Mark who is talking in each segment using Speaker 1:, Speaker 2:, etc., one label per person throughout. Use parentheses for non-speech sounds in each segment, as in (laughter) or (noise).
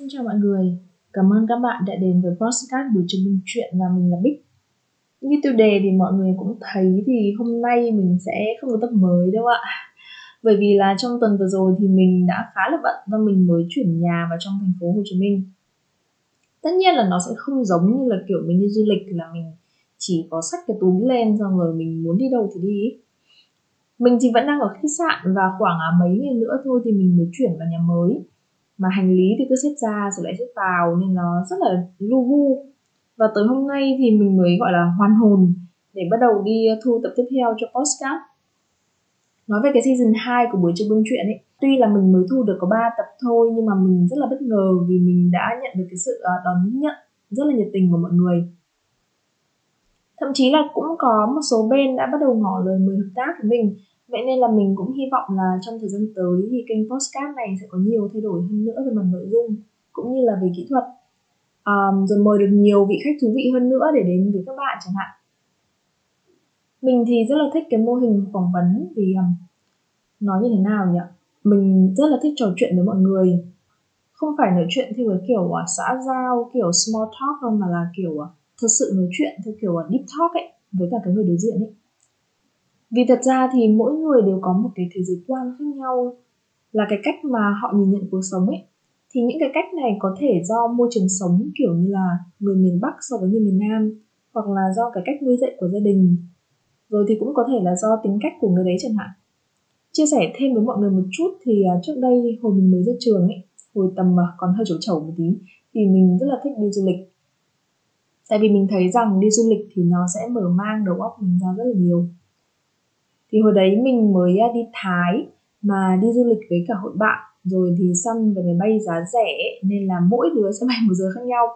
Speaker 1: Xin chào mọi người, cảm ơn các bạn đã đến với podcast buổi chứng minh chuyện và mình là Bích. Như tiêu đề thì mọi người cũng thấy thì hôm nay mình sẽ không có tập mới đâu ạ. Bởi vì là trong tuần vừa rồi thì mình đã khá là bận và mình mới chuyển nhà vào trong thành phố Hồ Chí Minh. Tất nhiên là nó sẽ không giống như là kiểu mình đi du lịch là mình chỉ có sách cái túi lên xong rồi mình muốn đi đâu thì đi. Mình thì vẫn đang ở khách sạn và khoảng à, mấy ngày nữa thôi thì mình mới chuyển vào nhà mới mà hành lý thì cứ xếp ra rồi lại xếp vào nên nó rất là lu vu. Và tới hôm nay thì mình mới, gọi là, hoàn hồn để bắt đầu đi ờ, thu tập tiếp theo cho podcast. Nói về cái season 2 của buổi trưa buôn chuyện ấy, tuy là mình mới thu được có 3 tập thôi nhưng mà mình rất là bất ngờ vì mình đã nhận được cái sự ờ, đón nhận rất là nhiệt tình của mọi người. Thậm chí là cũng có một số bên đã bắt đầu ngỏ lời mời hợp tác với mình. Vậy nên là mình cũng hy vọng là trong thời gian tới thì kênh postcard này sẽ có nhiều thay đổi hơn nữa về mặt nội dung cũng như là về kỹ thuật. Um, rồi mời được nhiều vị khách thú vị hơn nữa để đến với các bạn chẳng hạn. Mình thì rất là thích cái mô hình phỏng vấn vì um, nói như thế nào nhỉ? Mình rất là thích trò chuyện với mọi người. Không phải nói chuyện theo cái kiểu uh, xã giao kiểu small talk đâu mà là kiểu uh, thật sự nói chuyện theo kiểu uh, deep talk ấy với cả cái người đối diện ấy vì thật ra thì mỗi người đều có một cái thế giới quan khác nhau, là cái cách mà họ nhìn nhận cuộc sống ấy. Thì những cái cách này có thể do môi trường sống kiểu như là người miền Bắc so với người miền Nam, hoặc là do cái cách nuôi dạy của gia đình. Rồi thì cũng có thể là do tính cách của người đấy chẳng hạn. Chia sẻ thêm với mọi người một chút thì à, trước đây hồi mình mới ra trường ấy, hồi tầm mà còn hơi chẩu chẩu một tí, thì mình rất là thích đi du lịch. Tại vì mình thấy rằng đi du lịch thì nó sẽ mở mang đầu óc mình ra rất là nhiều thì hồi đấy mình mới à, đi Thái mà đi du lịch với cả hội bạn. Rồi thì săn về máy bay giá rẻ, nên là mỗi đứa sẽ (laughs) bay một giờ khác nhau.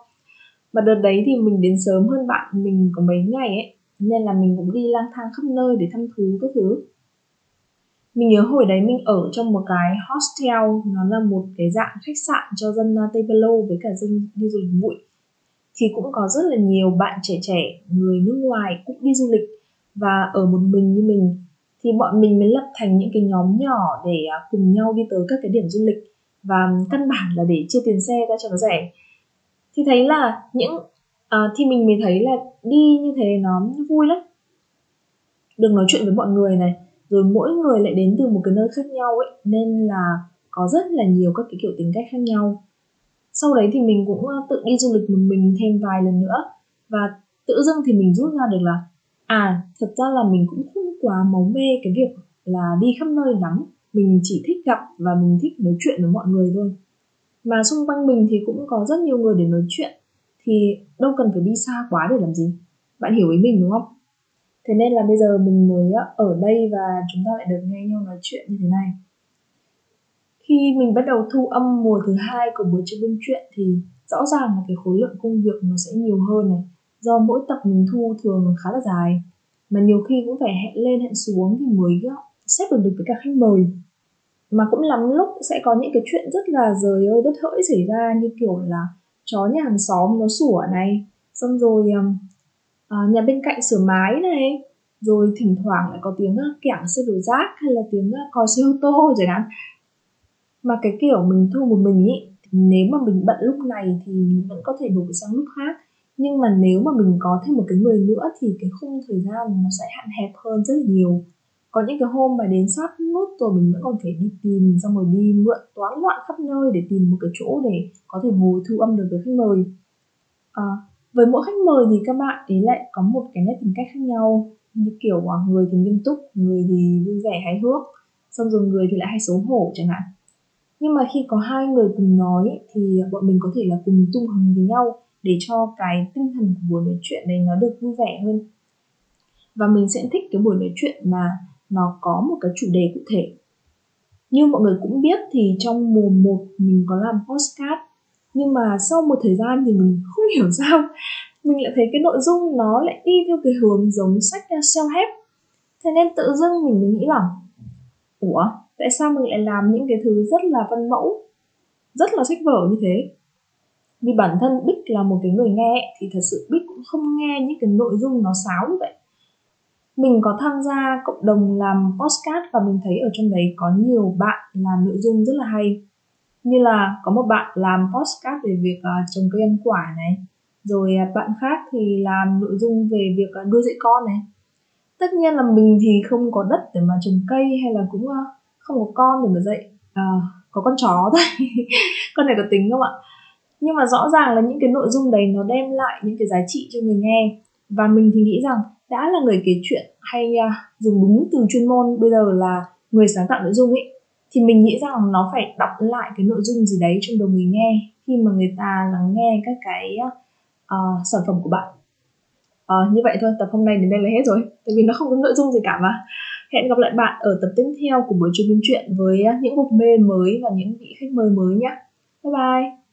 Speaker 1: Mà đợt đấy thì mình đến sớm hơn bạn mình có mấy ngày ấy, nên là mình cũng đi lang thang khắp nơi để thăm thú các thứ. Mình nhớ hồi đấy mình ở trong một cái hostel, nó là một cái dạng khách sạn cho dân à, Tây Ba Lô với cả dân đi du lịch bụi. Thì cũng có rất là nhiều bạn trẻ trẻ, người nước ngoài cũng đi du lịch. Và ở một mình như mình thì bọn mình mới lập thành những cái nhóm nhỏ để à, cùng nhau đi tới các cái điểm du lịch. Và căn bản là để chia tiền xe ra cho nó rẻ. Thì thấy là những à, thì mình mới thấy là đi như thế nó vui lắm. Được nói chuyện với mọi người này rồi mỗi người lại đến từ một cái nơi khác nhau ấy nên là có rất là nhiều các cái kiểu tính cách khác nhau. Sau đấy thì mình cũng à, tự đi du lịch một mình thêm vài lần nữa. Và tự dưng thì mình rút ra được là à thật ra là mình cũng không quá máu mê cái việc là đi khắp nơi lắm. Mình chỉ thích gặp và mình thích nói chuyện với mọi người thôi. Mà xung quanh mình thì cũng có rất nhiều người để nói chuyện. Thì đâu cần phải đi xa quá để làm gì? Bạn hiểu ý mình, đúng không? Thế nên là bây giờ mình mới ờ, ở đây và chúng ta lại được nghe nhau nói chuyện như thế này. Khi mình bắt đầu thu âm mùa thứ hai của buổi trưa bưng chuyện thì rõ ràng là cái khối lượng công việc nó sẽ nhiều hơn này do mỗi tập mình thu thường khá là dài. Mà nhiều khi cũng phải hẹn lên hẹn xuống thì mới ờ, xếp được được với cả khách mời. Mà cũng lắm lúc sẽ có những cái chuyện rất là rời ơi đất hỡi xảy ra như kiểu là chó nhà hàng xóm nó sủa này xong rồi à, nhà bên cạnh sửa mái này rồi thỉnh thoảng lại có tiếng kẻng xe đổ rác hay là tiếng còi xe ô tô (laughs) chẳng hạn. Mà cái kiểu mình thu một mình ý nếu mà mình bận lúc này thì mình vẫn có thể đổi sang lúc khác nhưng mà nếu mà mình có thêm một cái người nữa thì cái khung thời gian nó sẽ hạn hẹp hơn rất là nhiều. Có những cái hôm mà đến sát nút rồi mình vẫn còn phải đi tìm xong rồi đi mượn toán loạn khắp nơi để tìm một cái chỗ để có thể ngồi thu âm được với khách mời. À, với mỗi khách mời thì các bạn ấy lại có một cái nét tính cách khác nhau. Như kiểu à, người thì nghiêm túc người thì vui vẻ hài hước xong rồi người thì lại hay xấu hổ chẳng hạn. Nhưng mà khi có hai người cùng nói thì bọn mình có thể là cùng tung hứng với nhau để cho cái tinh thần của buổi nói chuyện này nó được vui vẻ hơn. Và mình sẽ thích cái buổi nói chuyện mà nó có một cái chủ đề cụ thể. Như mọi người cũng biết thì trong mùa 1 mình có làm postcard nhưng mà sau một thời gian thì mình (laughs) không hiểu sao, mình lại thấy cái nội dung nó lại đi theo cái hướng giống sách self-help. Thế nên tự dưng mình mới nghĩ là, ủa, tại sao mình lại làm những cái thứ rất là văn mẫu, rất là sách vở như thế? Vì bản thân Bích là một cái người nghe thì thật sự Bích cũng không nghe những cái nội dung nó sáo như vậy. Mình có tham gia cộng đồng làm postcard và mình thấy ở trong đấy có nhiều bạn làm nội dung rất là hay. Như là có một bạn làm postcard về việc uh, trồng cây ăn quả này rồi uh, bạn khác thì làm nội dung về việc uh, nuôi dạy con này. Tất nhiên là mình thì không có đất để mà trồng cây hay là cũng uh, không có con để mà dạy uh, có con chó thôi. (laughs) Con này có tính không ạ? Nhưng mà rõ ràng là những cái nội dung đấy nó đem lại những cái giá trị cho người nghe. Và mình thì nghĩ rằng đã là người kể chuyện hay uh, dùng đúng từ chuyên môn bây giờ là người sáng tạo nội dung ấy thì mình nghĩ rằng nó phải đọc lại cái nội dung gì đấy trong đầu người nghe khi mà người ta lắng nghe các cái uh, sản phẩm của bạn. Uh, như vậy thôi tập hôm nay đến đây là hết rồi tại vì nó không có nội dung gì cả mà. Hẹn gặp lại bạn ở tập tiếp theo của buổi chuyên biên chuyện với à, những mục mê mới và những vị khách mời mới nhé. Bye bye!